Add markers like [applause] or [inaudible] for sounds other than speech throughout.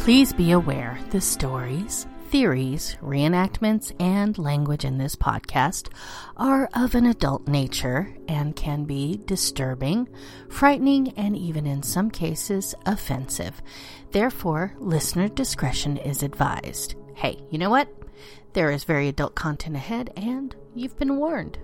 Please be aware the stories, theories, reenactments, and language in this podcast are of an adult nature and can be disturbing, frightening, and even in some cases offensive. Therefore, listener discretion is advised. Hey, you know what? There is very adult content ahead, and you've been warned.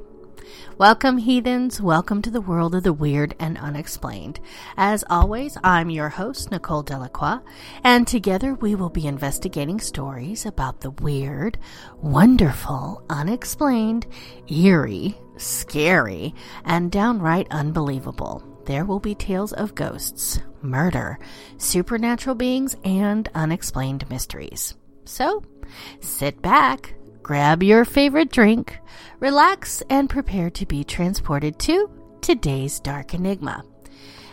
Welcome, heathens. Welcome to the world of the weird and unexplained. As always, I'm your host, Nicole Delacroix, and together we will be investigating stories about the weird, wonderful, unexplained, eerie, scary, and downright unbelievable. There will be tales of ghosts, murder, supernatural beings, and unexplained mysteries. So, sit back, grab your favorite drink, relax, and prepare to be transported to today's Dark Enigma.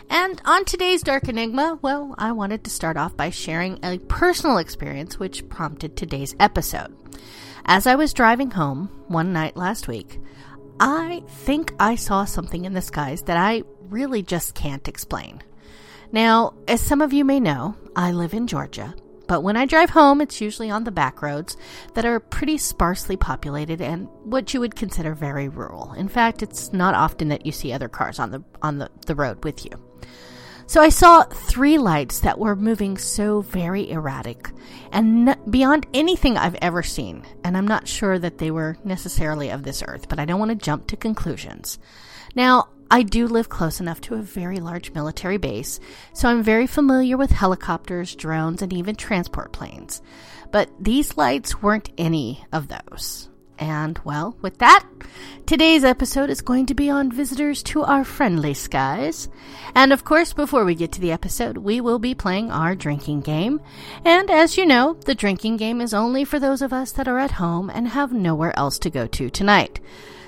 And on today's Dark Enigma, well, I wanted to start off by sharing a personal experience which prompted today's episode. As I was driving home one night last week, I think I saw something in the skies that I really just can't explain. Now, as some of you may know, I live in Georgia, but when I drive home, it's usually on the back roads that are pretty sparsely populated and what you would consider very rural. In fact, it's not often that you see other cars on the on the, the road with you. So I saw three lights that were moving so very erratic and n- beyond anything I've ever seen. And I'm not sure that they were necessarily of this earth, but I don't want to jump to conclusions. Now, I do live close enough to a very large military base, so I'm very familiar with helicopters, drones, and even transport planes. But these lights weren't any of those. And, well, with that, today's episode is going to be on visitors to our friendly skies. And, of course, before we get to the episode, we will be playing our drinking game. And, as you know, the drinking game is only for those of us that are at home and have nowhere else to go to tonight.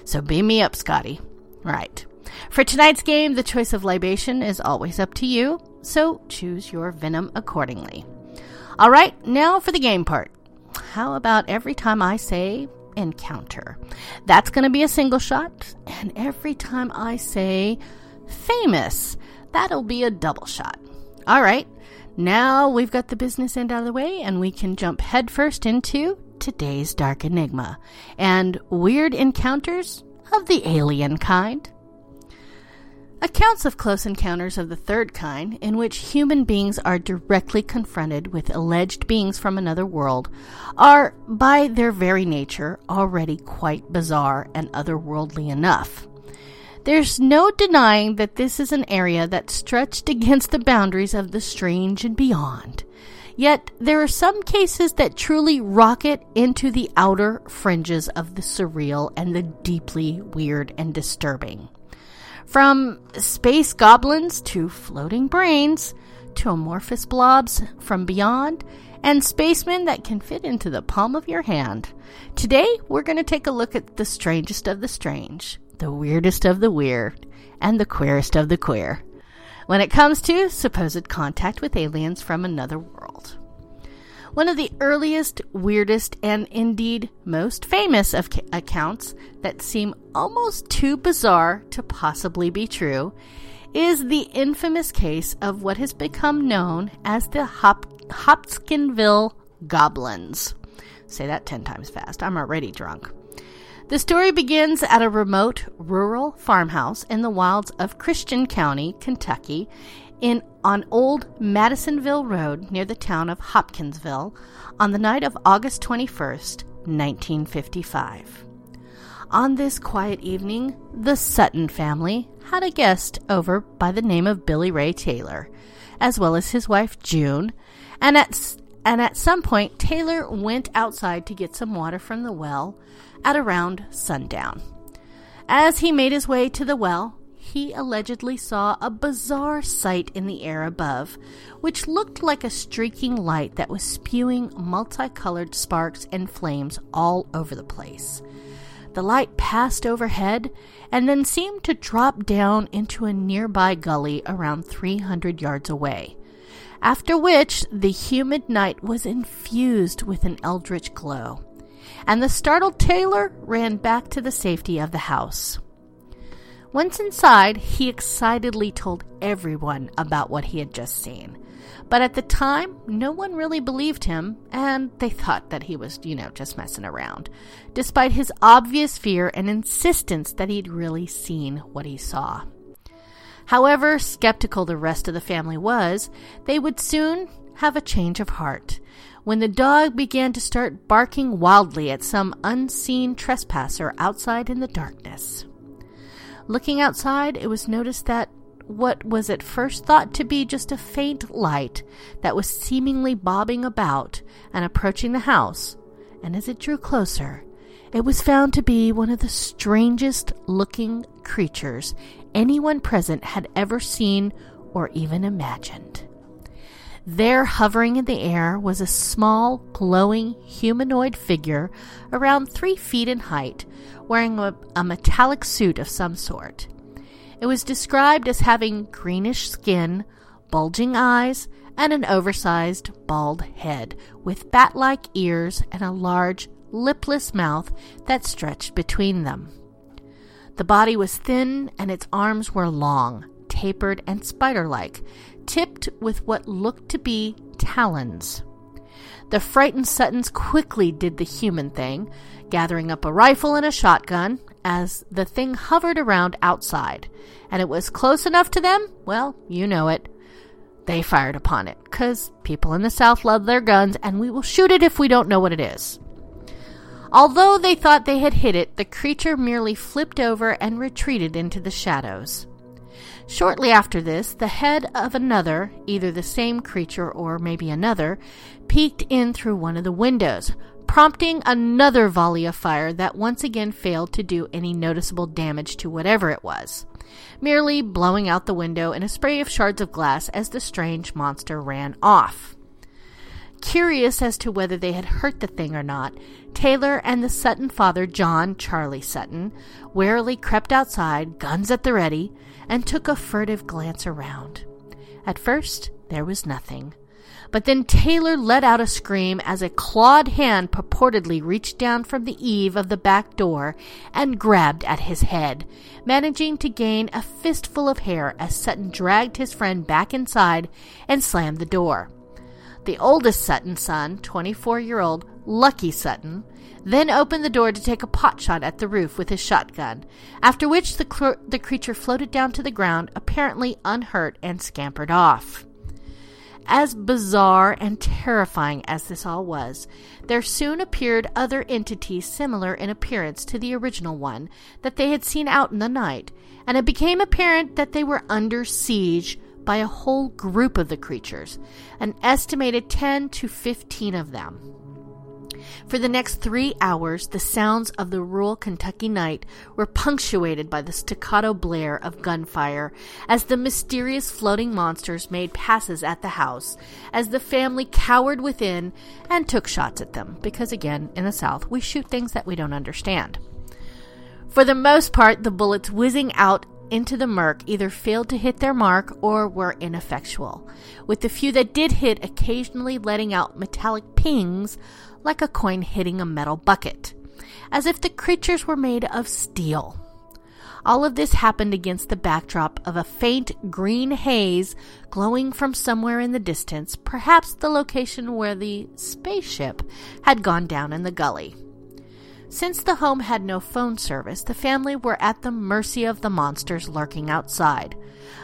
So beam me up, Scotty. Right. For tonight's game, the choice of libation is always up to you, so choose your venom accordingly. All right, now for the game part. How about every time I say encounter? That's going to be a single shot, and every time I say famous, that'll be a double shot. All right, now we've got the business end out of the way, and we can jump headfirst into today's Dark Enigma and weird encounters of the alien kind. Accounts of close encounters of the third kind, in which human beings are directly confronted with alleged beings from another world, are, by their very nature, already quite bizarre and otherworldly enough. There's no denying that this is an area that stretched against the boundaries of the strange and beyond. Yet there are some cases that truly rocket into the outer fringes of the surreal and the deeply weird and disturbing. From space goblins to floating brains to amorphous blobs from beyond and spacemen that can fit into the palm of your hand. Today, we're going to take a look at the strangest of the strange, the weirdest of the weird, and the queerest of the queer when it comes to supposed contact with aliens from another world. One of the earliest, weirdest, and indeed most famous of ca- accounts that seem almost too bizarre to possibly be true is the infamous case of what has become known as the Hop- Hopkinsville Goblins. Say that 10 times fast. I'm already drunk. The story begins at a remote rural farmhouse in the wilds of Christian County, Kentucky, in on Old Madisonville Road near the town of Hopkinsville on the night of August 21st, 1955. On this quiet evening, the Sutton family had a guest over by the name of Billy Ray Taylor, as well as his wife June, and at and at some point Taylor went outside to get some water from the well at around sundown. As he made his way to the well, he allegedly saw a bizarre sight in the air above, which looked like a streaking light that was spewing multicolored sparks and flames all over the place. The light passed overhead and then seemed to drop down into a nearby gully around 300 yards away. After which, the humid night was infused with an eldritch glow, and the startled Taylor ran back to the safety of the house. Once inside, he excitedly told everyone about what he had just seen. But at the time, no one really believed him, and they thought that he was, you know, just messing around, despite his obvious fear and insistence that he'd really seen what he saw. However skeptical the rest of the family was, they would soon have a change of heart when the dog began to start barking wildly at some unseen trespasser outside in the darkness. Looking outside, it was noticed that what was at first thought to be just a faint light that was seemingly bobbing about and approaching the house, and as it drew closer, it was found to be one of the strangest looking creatures anyone present had ever seen or even imagined. There, hovering in the air, was a small, glowing humanoid figure around three feet in height, wearing a, a metallic suit of some sort. It was described as having greenish skin, bulging eyes, and an oversized bald head with bat like ears and a large, lipless mouth that stretched between them. The body was thin and its arms were long, tapered, and spider like, tipped with what looked to be talons. The frightened Suttons quickly did the human thing, gathering up a rifle and a shotgun as the thing hovered around outside. And it was close enough to them, well, you know it. They fired upon it, because people in the South love their guns, and we will shoot it if we don't know what it is. Although they thought they had hit it, the creature merely flipped over and retreated into the shadows. Shortly after this, the head of another, either the same creature or maybe another, peeked in through one of the windows, prompting another volley of fire that once again failed to do any noticeable damage to whatever it was, merely blowing out the window in a spray of shards of glass as the strange monster ran off. Curious as to whether they had hurt the thing or not, Taylor and the Sutton father, John Charlie Sutton, warily crept outside, guns at the ready, and took a furtive glance around. At first, there was nothing. But then Taylor let out a scream as a clawed hand purportedly reached down from the eave of the back door and grabbed at his head, managing to gain a fistful of hair as Sutton dragged his friend back inside and slammed the door. The oldest Sutton son, 24 year old Lucky Sutton, then opened the door to take a pot shot at the roof with his shotgun, after which the, cr- the creature floated down to the ground, apparently unhurt, and scampered off. As bizarre and terrifying as this all was, there soon appeared other entities similar in appearance to the original one that they had seen out in the night, and it became apparent that they were under siege by a whole group of the creatures, an estimated 10 to 15 of them. For the next three hours, the sounds of the rural Kentucky night were punctuated by the staccato blare of gunfire as the mysterious floating monsters made passes at the house, as the family cowered within and took shots at them, because again, in the South, we shoot things that we don't understand. For the most part, the bullets whizzing out into the murk either failed to hit their mark or were ineffectual, with the few that did hit occasionally letting out metallic pings like a coin hitting a metal bucket, as if the creatures were made of steel. All of this happened against the backdrop of a faint green haze glowing from somewhere in the distance, perhaps the location where the spaceship had gone down in the gully. Since the home had no phone service, the family were at the mercy of the monsters lurking outside,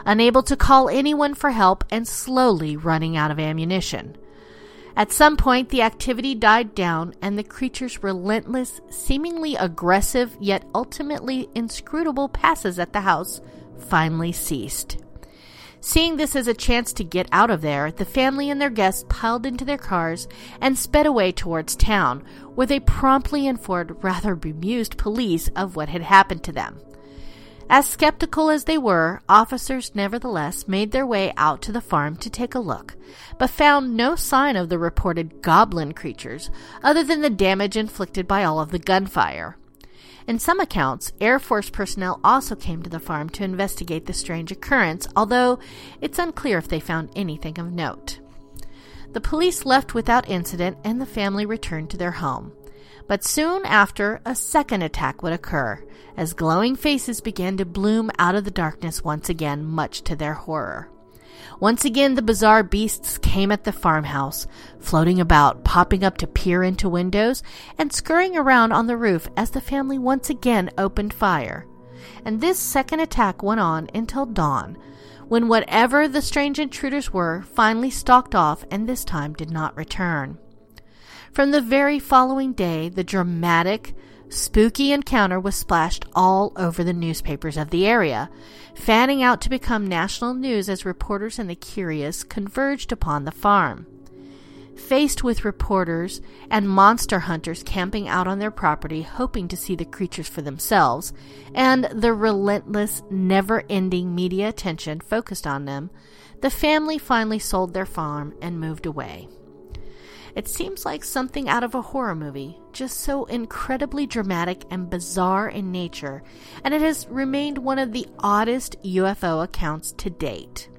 unable to call anyone for help and slowly running out of ammunition. At some point, the activity died down, and the creature's relentless, seemingly aggressive, yet ultimately inscrutable passes at the house finally ceased. Seeing this as a chance to get out of there, the family and their guests piled into their cars and sped away towards town, where they promptly informed rather bemused police of what had happened to them. As skeptical as they were, officers nevertheless made their way out to the farm to take a look, but found no sign of the reported goblin creatures other than the damage inflicted by all of the gunfire. In some accounts, Air Force personnel also came to the farm to investigate the strange occurrence, although it's unclear if they found anything of note. The police left without incident and the family returned to their home. But soon after, a second attack would occur, as glowing faces began to bloom out of the darkness once again, much to their horror. Once again, the bizarre beasts came at the farmhouse, floating about, popping up to peer into windows, and scurrying around on the roof as the family once again opened fire. And this second attack went on until dawn, when whatever the strange intruders were finally stalked off and this time did not return. From the very following day, the dramatic, spooky encounter was splashed all over the newspapers of the area, fanning out to become national news as reporters and the curious converged upon the farm. Faced with reporters and monster hunters camping out on their property hoping to see the creatures for themselves, and the relentless, never ending media attention focused on them, the family finally sold their farm and moved away. It seems like something out of a horror movie, just so incredibly dramatic and bizarre in nature, and it has remained one of the oddest UFO accounts to date.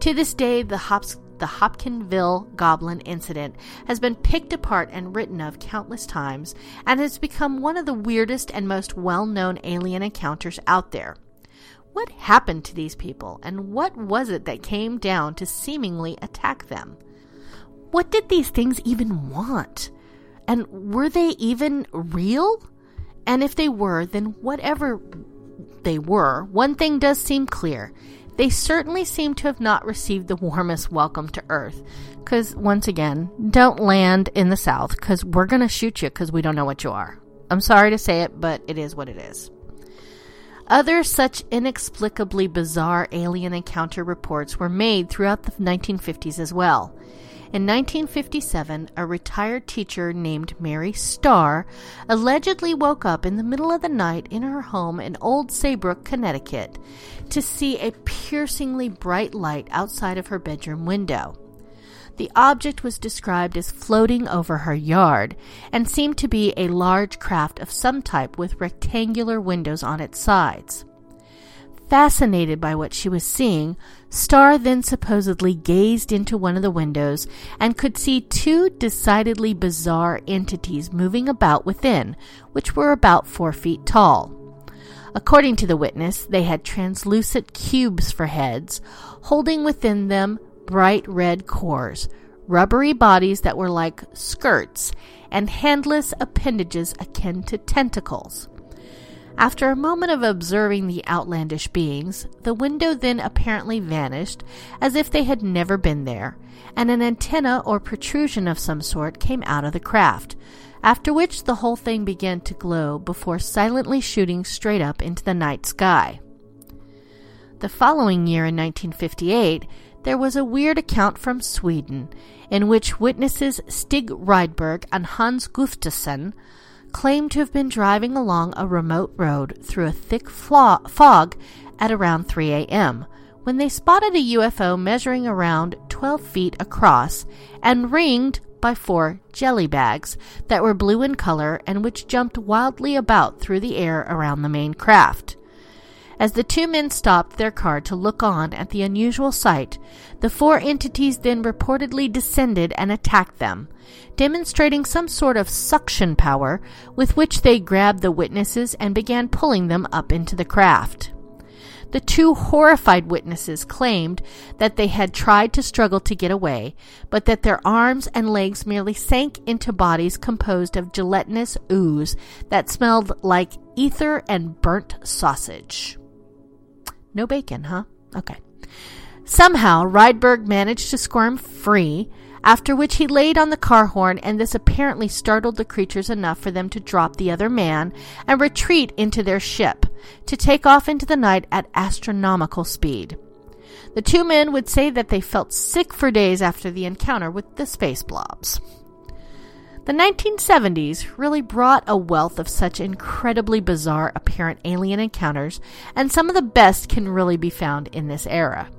To this day, the, Hops- the Hopkinsville Goblin incident has been picked apart and written of countless times and has become one of the weirdest and most well known alien encounters out there. What happened to these people, and what was it that came down to seemingly attack them? What did these things even want? And were they even real? And if they were, then whatever they were, one thing does seem clear. They certainly seem to have not received the warmest welcome to Earth. Because, once again, don't land in the South because we're going to shoot you because we don't know what you are. I'm sorry to say it, but it is what it is. Other such inexplicably bizarre alien encounter reports were made throughout the 1950s as well. In 1957, a retired teacher named Mary Starr allegedly woke up in the middle of the night in her home in Old Saybrook, Connecticut, to see a piercingly bright light outside of her bedroom window. The object was described as floating over her yard and seemed to be a large craft of some type with rectangular windows on its sides. Fascinated by what she was seeing, Starr then supposedly gazed into one of the windows and could see two decidedly bizarre entities moving about within, which were about four feet tall. According to the witness, they had translucent cubes for heads, holding within them bright red cores, rubbery bodies that were like skirts, and handless appendages akin to tentacles. After a moment of observing the outlandish beings, the window then apparently vanished as if they had never been there, and an antenna or protrusion of some sort came out of the craft, after which the whole thing began to glow before silently shooting straight up into the night sky. The following year, in 1958, there was a weird account from Sweden in which witnesses Stig Rydberg and Hans Gustafsson claimed to have been driving along a remote road through a thick flo- fog at around 3 a.m. when they spotted a UFO measuring around 12 feet across and ringed by four jelly bags that were blue in color and which jumped wildly about through the air around the main craft. As the two men stopped their car to look on at the unusual sight, the four entities then reportedly descended and attacked them, demonstrating some sort of suction power with which they grabbed the witnesses and began pulling them up into the craft. The two horrified witnesses claimed that they had tried to struggle to get away, but that their arms and legs merely sank into bodies composed of gelatinous ooze that smelled like ether and burnt sausage. No bacon, huh? Okay. Somehow, Rydberg managed to squirm free, after which he laid on the car horn, and this apparently startled the creatures enough for them to drop the other man and retreat into their ship, to take off into the night at astronomical speed. The two men would say that they felt sick for days after the encounter with the space blobs. The 1970s really brought a wealth of such incredibly bizarre apparent alien encounters, and some of the best can really be found in this era.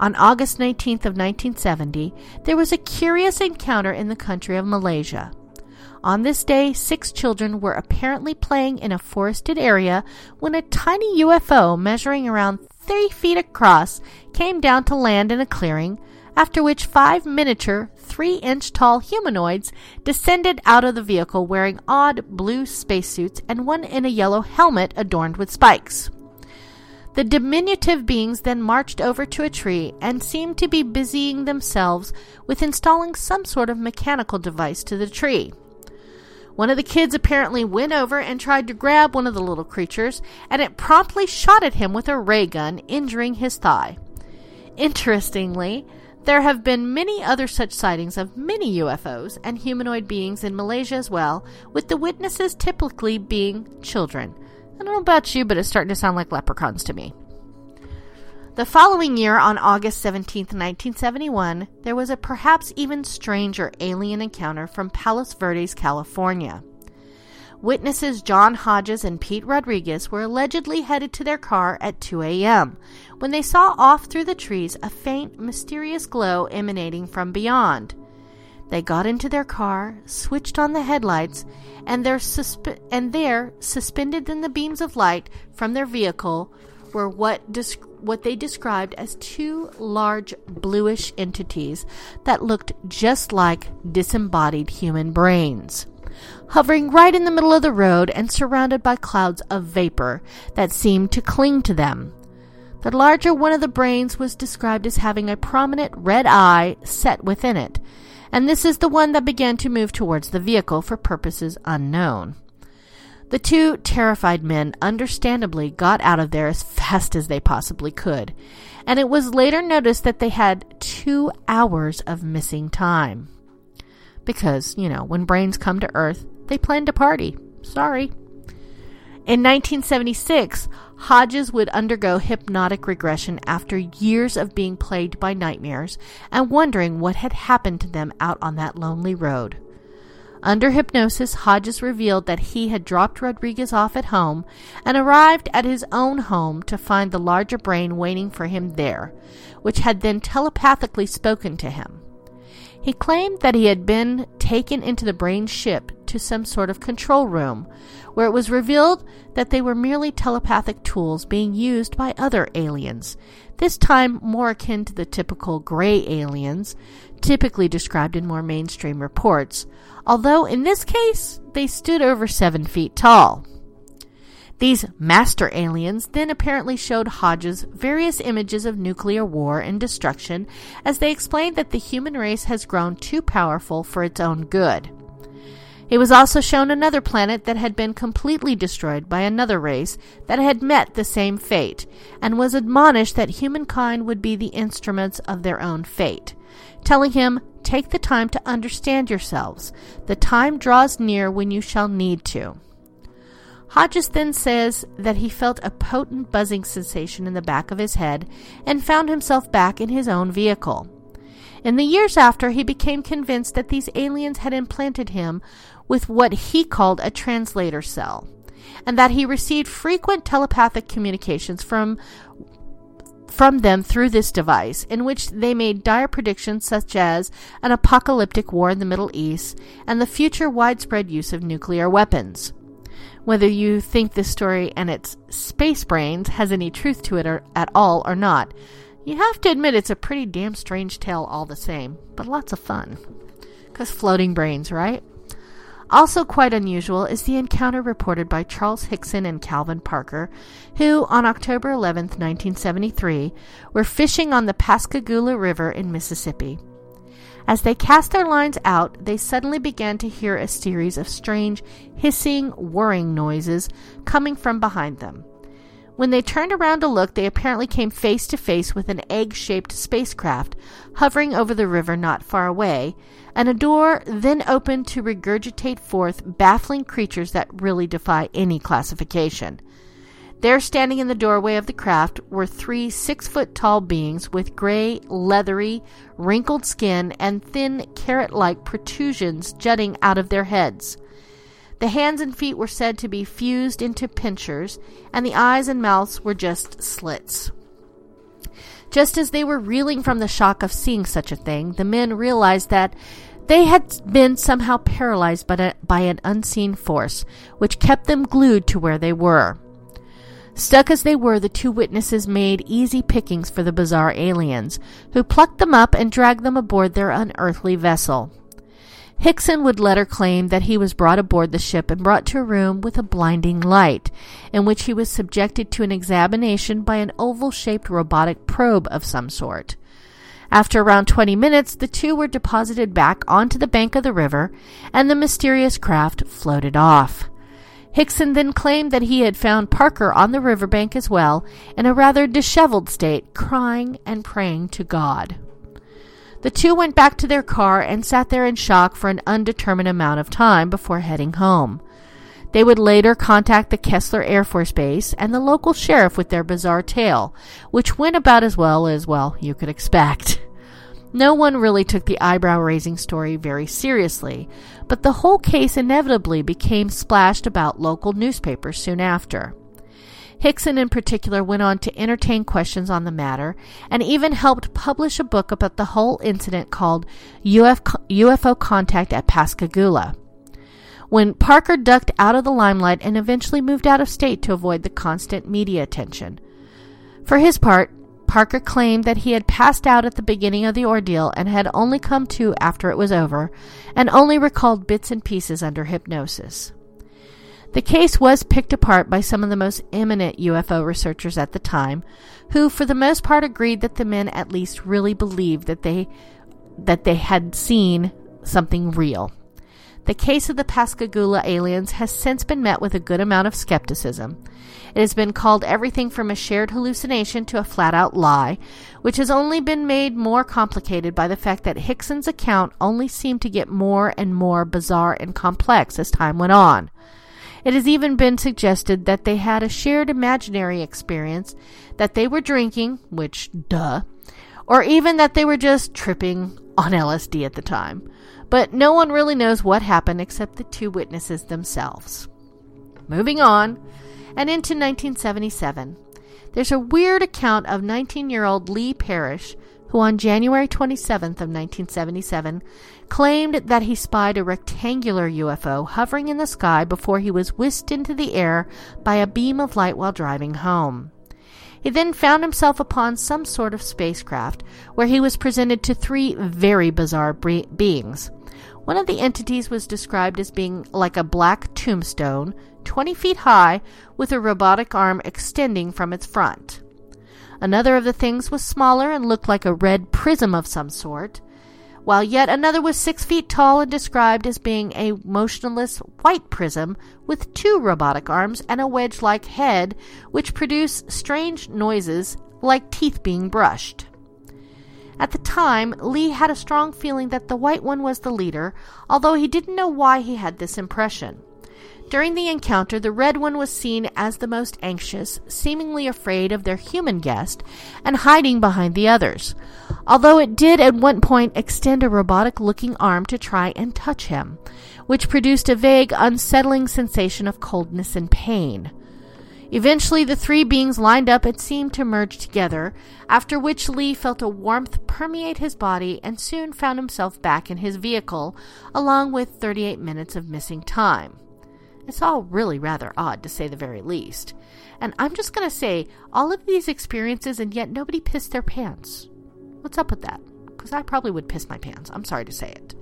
On August 19th of 1970, there was a curious encounter in the country of Malaysia. On this day, six children were apparently playing in a forested area when a tiny UFO measuring around 30 feet across came down to land in a clearing, after which five miniature, three inch tall humanoids descended out of the vehicle wearing odd blue spacesuits and one in a yellow helmet adorned with spikes. The diminutive beings then marched over to a tree and seemed to be busying themselves with installing some sort of mechanical device to the tree. One of the kids apparently went over and tried to grab one of the little creatures, and it promptly shot at him with a ray gun, injuring his thigh. Interestingly, there have been many other such sightings of many UFOs and humanoid beings in Malaysia as well, with the witnesses typically being children. I don't know about you, but it's starting to sound like leprechauns to me. The following year, on August 17, 1971, there was a perhaps even stranger alien encounter from Palos Verdes, California. Witnesses John Hodges and Pete Rodriguez were allegedly headed to their car at 2 a.m. when they saw off through the trees a faint, mysterious glow emanating from beyond. They got into their car, switched on the headlights, and, susp- and there, suspended in the beams of light from their vehicle, were what, what they described as two large bluish entities that looked just like disembodied human brains. Hovering right in the middle of the road and surrounded by clouds of vapor that seemed to cling to them. The larger one of the brains was described as having a prominent red eye set within it, and this is the one that began to move towards the vehicle for purposes unknown. The two terrified men understandably got out of there as fast as they possibly could, and it was later noticed that they had two hours of missing time. Because, you know, when brains come to Earth, they planned a party. Sorry. In 1976, Hodges would undergo hypnotic regression after years of being plagued by nightmares and wondering what had happened to them out on that lonely road. Under hypnosis, Hodges revealed that he had dropped Rodriguez off at home and arrived at his own home to find the larger brain waiting for him there, which had then telepathically spoken to him. He claimed that he had been taken into the brain ship to some sort of control room, where it was revealed that they were merely telepathic tools being used by other aliens, this time more akin to the typical gray aliens, typically described in more mainstream reports, although in this case they stood over seven feet tall. These master aliens then apparently showed Hodges various images of nuclear war and destruction as they explained that the human race has grown too powerful for its own good. He was also shown another planet that had been completely destroyed by another race that had met the same fate, and was admonished that humankind would be the instruments of their own fate, telling him, Take the time to understand yourselves. The time draws near when you shall need to. Hodges then says that he felt a potent buzzing sensation in the back of his head and found himself back in his own vehicle. In the years after, he became convinced that these aliens had implanted him with what he called a translator cell, and that he received frequent telepathic communications from from them through this device, in which they made dire predictions such as an apocalyptic war in the Middle East and the future widespread use of nuclear weapons. Whether you think this story and its space brains has any truth to it or, at all or not, you have to admit it's a pretty damn strange tale all the same, but lots of fun. Because floating brains, right? Also, quite unusual is the encounter reported by Charles Hickson and Calvin Parker, who, on October 11, 1973, were fishing on the Pascagoula River in Mississippi. As they cast their lines out, they suddenly began to hear a series of strange, hissing, whirring noises coming from behind them. When they turned around to look, they apparently came face to face with an egg shaped spacecraft hovering over the river not far away, and a door then opened to regurgitate forth baffling creatures that really defy any classification. There, standing in the doorway of the craft, were three six foot tall beings with gray, leathery, wrinkled skin and thin, carrot like protrusions jutting out of their heads. The hands and feet were said to be fused into pincers, and the eyes and mouths were just slits. Just as they were reeling from the shock of seeing such a thing, the men realized that they had been somehow paralyzed by, a, by an unseen force, which kept them glued to where they were. Stuck as they were, the two witnesses made easy pickings for the bizarre aliens, who plucked them up and dragged them aboard their unearthly vessel. Hickson would later claim that he was brought aboard the ship and brought to a room with a blinding light, in which he was subjected to an examination by an oval shaped robotic probe of some sort. After around 20 minutes, the two were deposited back onto the bank of the river, and the mysterious craft floated off. Hickson then claimed that he had found Parker on the riverbank as well, in a rather disheveled state, crying and praying to God. The two went back to their car and sat there in shock for an undetermined amount of time before heading home. They would later contact the Keesler Air Force Base and the local sheriff with their bizarre tale, which went about as well as, well, you could expect. [laughs] No one really took the eyebrow raising story very seriously, but the whole case inevitably became splashed about local newspapers soon after. Hickson, in particular, went on to entertain questions on the matter and even helped publish a book about the whole incident called UFO Contact at Pascagoula. When Parker ducked out of the limelight and eventually moved out of state to avoid the constant media attention. For his part, Parker claimed that he had passed out at the beginning of the ordeal and had only come to after it was over, and only recalled bits and pieces under hypnosis. The case was picked apart by some of the most eminent UFO researchers at the time, who for the most part agreed that the men at least really believed that they that they had seen something real. The case of the Pascagoula aliens has since been met with a good amount of skepticism. It has been called everything from a shared hallucination to a flat out lie, which has only been made more complicated by the fact that Hickson's account only seemed to get more and more bizarre and complex as time went on. It has even been suggested that they had a shared imaginary experience, that they were drinking, which, duh, or even that they were just tripping on LSD at the time. But no one really knows what happened except the two witnesses themselves. Moving on, and into 1977, there's a weird account of 19 year old Lee Parrish who on January 27th of 1977 claimed that he spied a rectangular UFO hovering in the sky before he was whisked into the air by a beam of light while driving home. He then found himself upon some sort of spacecraft where he was presented to three very bizarre beings. One of the entities was described as being like a black tombstone, 20 feet high, with a robotic arm extending from its front. Another of the things was smaller and looked like a red prism of some sort, while yet another was six feet tall and described as being a motionless white prism with two robotic arms and a wedge like head, which produced strange noises like teeth being brushed. At the time, Lee had a strong feeling that the white one was the leader, although he didn't know why he had this impression. During the encounter, the red one was seen as the most anxious, seemingly afraid of their human guest, and hiding behind the others. Although it did at one point extend a robotic looking arm to try and touch him, which produced a vague, unsettling sensation of coldness and pain. Eventually, the three beings lined up and seemed to merge together, after which Lee felt a warmth permeate his body and soon found himself back in his vehicle, along with 38 minutes of missing time. It's all really rather odd, to say the very least. And I'm just going to say, all of these experiences, and yet nobody pissed their pants. What's up with that? Because I probably would piss my pants. I'm sorry to say it.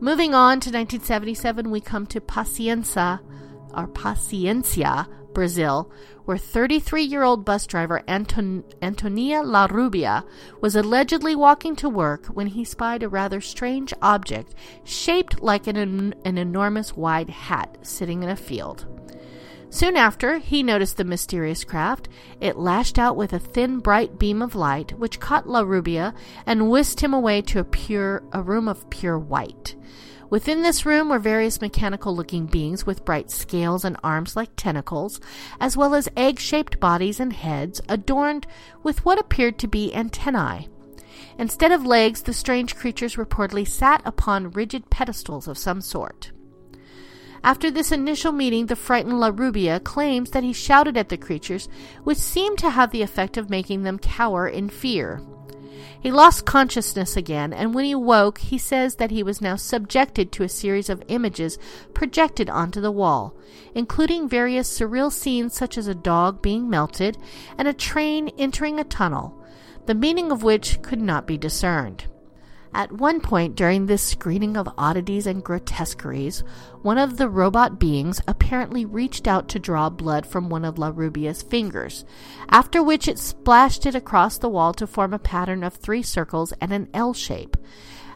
Moving on to 1977, we come to Paciência, or Paciencia, Brazil, where 33 year old bus driver Anton- Antonia La Rubia was allegedly walking to work when he spied a rather strange object shaped like an, an enormous wide hat sitting in a field. Soon after, he noticed the mysterious craft. It lashed out with a thin, bright beam of light, which caught La Rubia and whisked him away to a pure, a room of pure white. Within this room were various mechanical looking beings with bright scales and arms like tentacles, as well as egg shaped bodies and heads adorned with what appeared to be antennae. Instead of legs, the strange creatures reportedly sat upon rigid pedestals of some sort. After this initial meeting, the frightened La Rubia claims that he shouted at the creatures, which seemed to have the effect of making them cower in fear. He lost consciousness again, and when he woke, he says that he was now subjected to a series of images projected onto the wall, including various surreal scenes such as a dog being melted and a train entering a tunnel, the meaning of which could not be discerned. At one point during this screening of oddities and grotesqueries, one of the robot beings apparently reached out to draw blood from one of La Rubia's fingers, after which it splashed it across the wall to form a pattern of three circles and an L shape.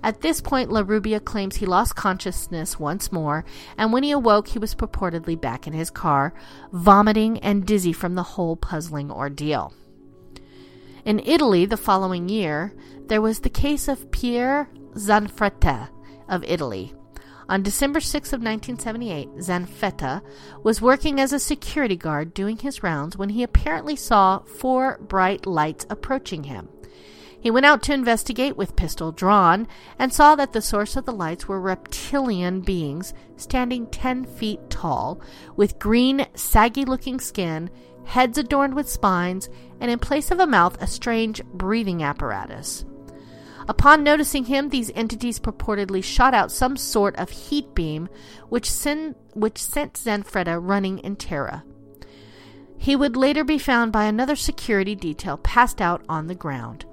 At this point, La Rubia claims he lost consciousness once more, and when he awoke, he was purportedly back in his car, vomiting and dizzy from the whole puzzling ordeal. In Italy the following year, there was the case of Pierre Zanfretta of Italy. On December 6 of 1978, Zanfretta was working as a security guard doing his rounds when he apparently saw four bright lights approaching him. He went out to investigate with pistol drawn and saw that the source of the lights were reptilian beings standing 10 feet tall, with green, saggy looking skin, heads adorned with spines, and in place of a mouth, a strange breathing apparatus. Upon noticing him, these entities purportedly shot out some sort of heat beam, which, sen- which sent Zanfretta running in terror. He would later be found by another security detail passed out on the ground.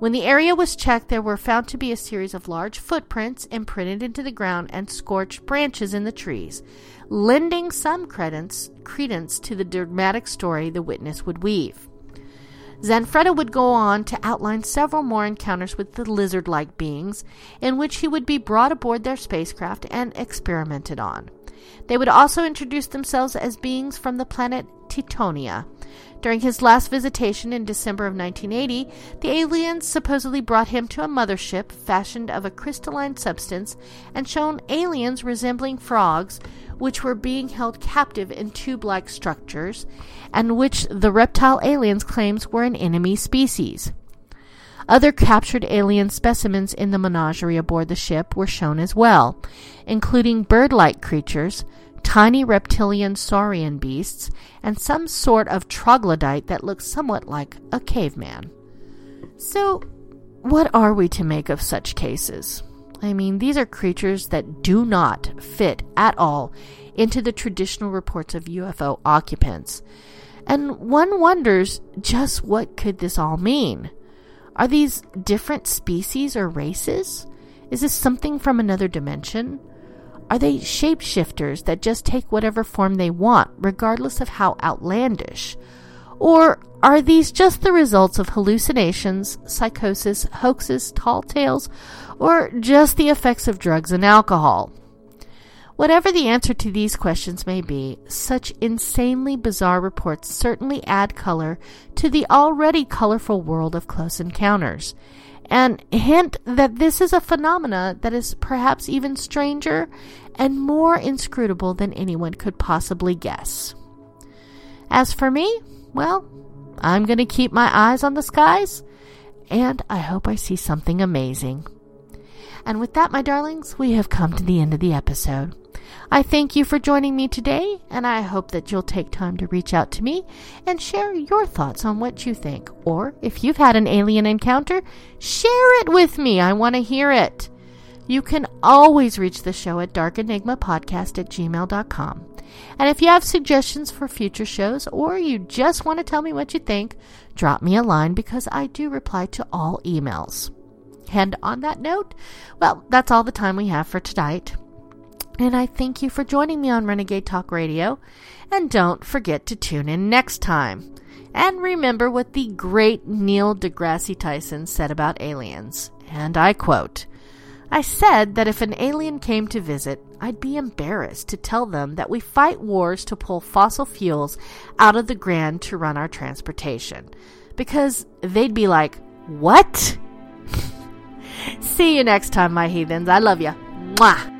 When the area was checked, there were found to be a series of large footprints imprinted into the ground and scorched branches in the trees, lending some credence, credence to the dramatic story the witness would weave. Zanfretta would go on to outline several more encounters with the lizard like beings, in which he would be brought aboard their spacecraft and experimented on. They would also introduce themselves as beings from the planet Titonia. During his last visitation in December of 1980, the aliens supposedly brought him to a mothership fashioned of a crystalline substance and shown aliens resembling frogs which were being held captive in tube like structures, and which the reptile aliens claims were an enemy species. Other captured alien specimens in the menagerie aboard the ship were shown as well, including bird like creatures, tiny reptilian saurian beasts, and some sort of troglodyte that looks somewhat like a caveman. So, what are we to make of such cases? I mean, these are creatures that do not fit at all into the traditional reports of UFO occupants. And one wonders just what could this all mean? Are these different species or races? Is this something from another dimension? Are they shapeshifters that just take whatever form they want, regardless of how outlandish? Or are these just the results of hallucinations, psychosis, hoaxes, tall tales, or just the effects of drugs and alcohol? Whatever the answer to these questions may be, such insanely bizarre reports certainly add color to the already colorful world of close encounters, and hint that this is a phenomena that is perhaps even stranger and more inscrutable than anyone could possibly guess. As for me, well, I'm going to keep my eyes on the skies, and I hope I see something amazing. And with that, my darlings, we have come to the end of the episode. I thank you for joining me today, and I hope that you'll take time to reach out to me and share your thoughts on what you think. Or if you've had an alien encounter, share it with me. I want to hear it. You can always reach the show at darkenigmapodcast at gmail.com. And if you have suggestions for future shows or you just want to tell me what you think, drop me a line because I do reply to all emails. And on that note, well, that's all the time we have for tonight. And I thank you for joining me on Renegade Talk Radio. And don't forget to tune in next time. And remember what the great Neil deGrasse Tyson said about aliens. And I quote I said that if an alien came to visit, I'd be embarrassed to tell them that we fight wars to pull fossil fuels out of the ground to run our transportation. Because they'd be like, What? [laughs] See you next time, my heathens. I love you. Mwah.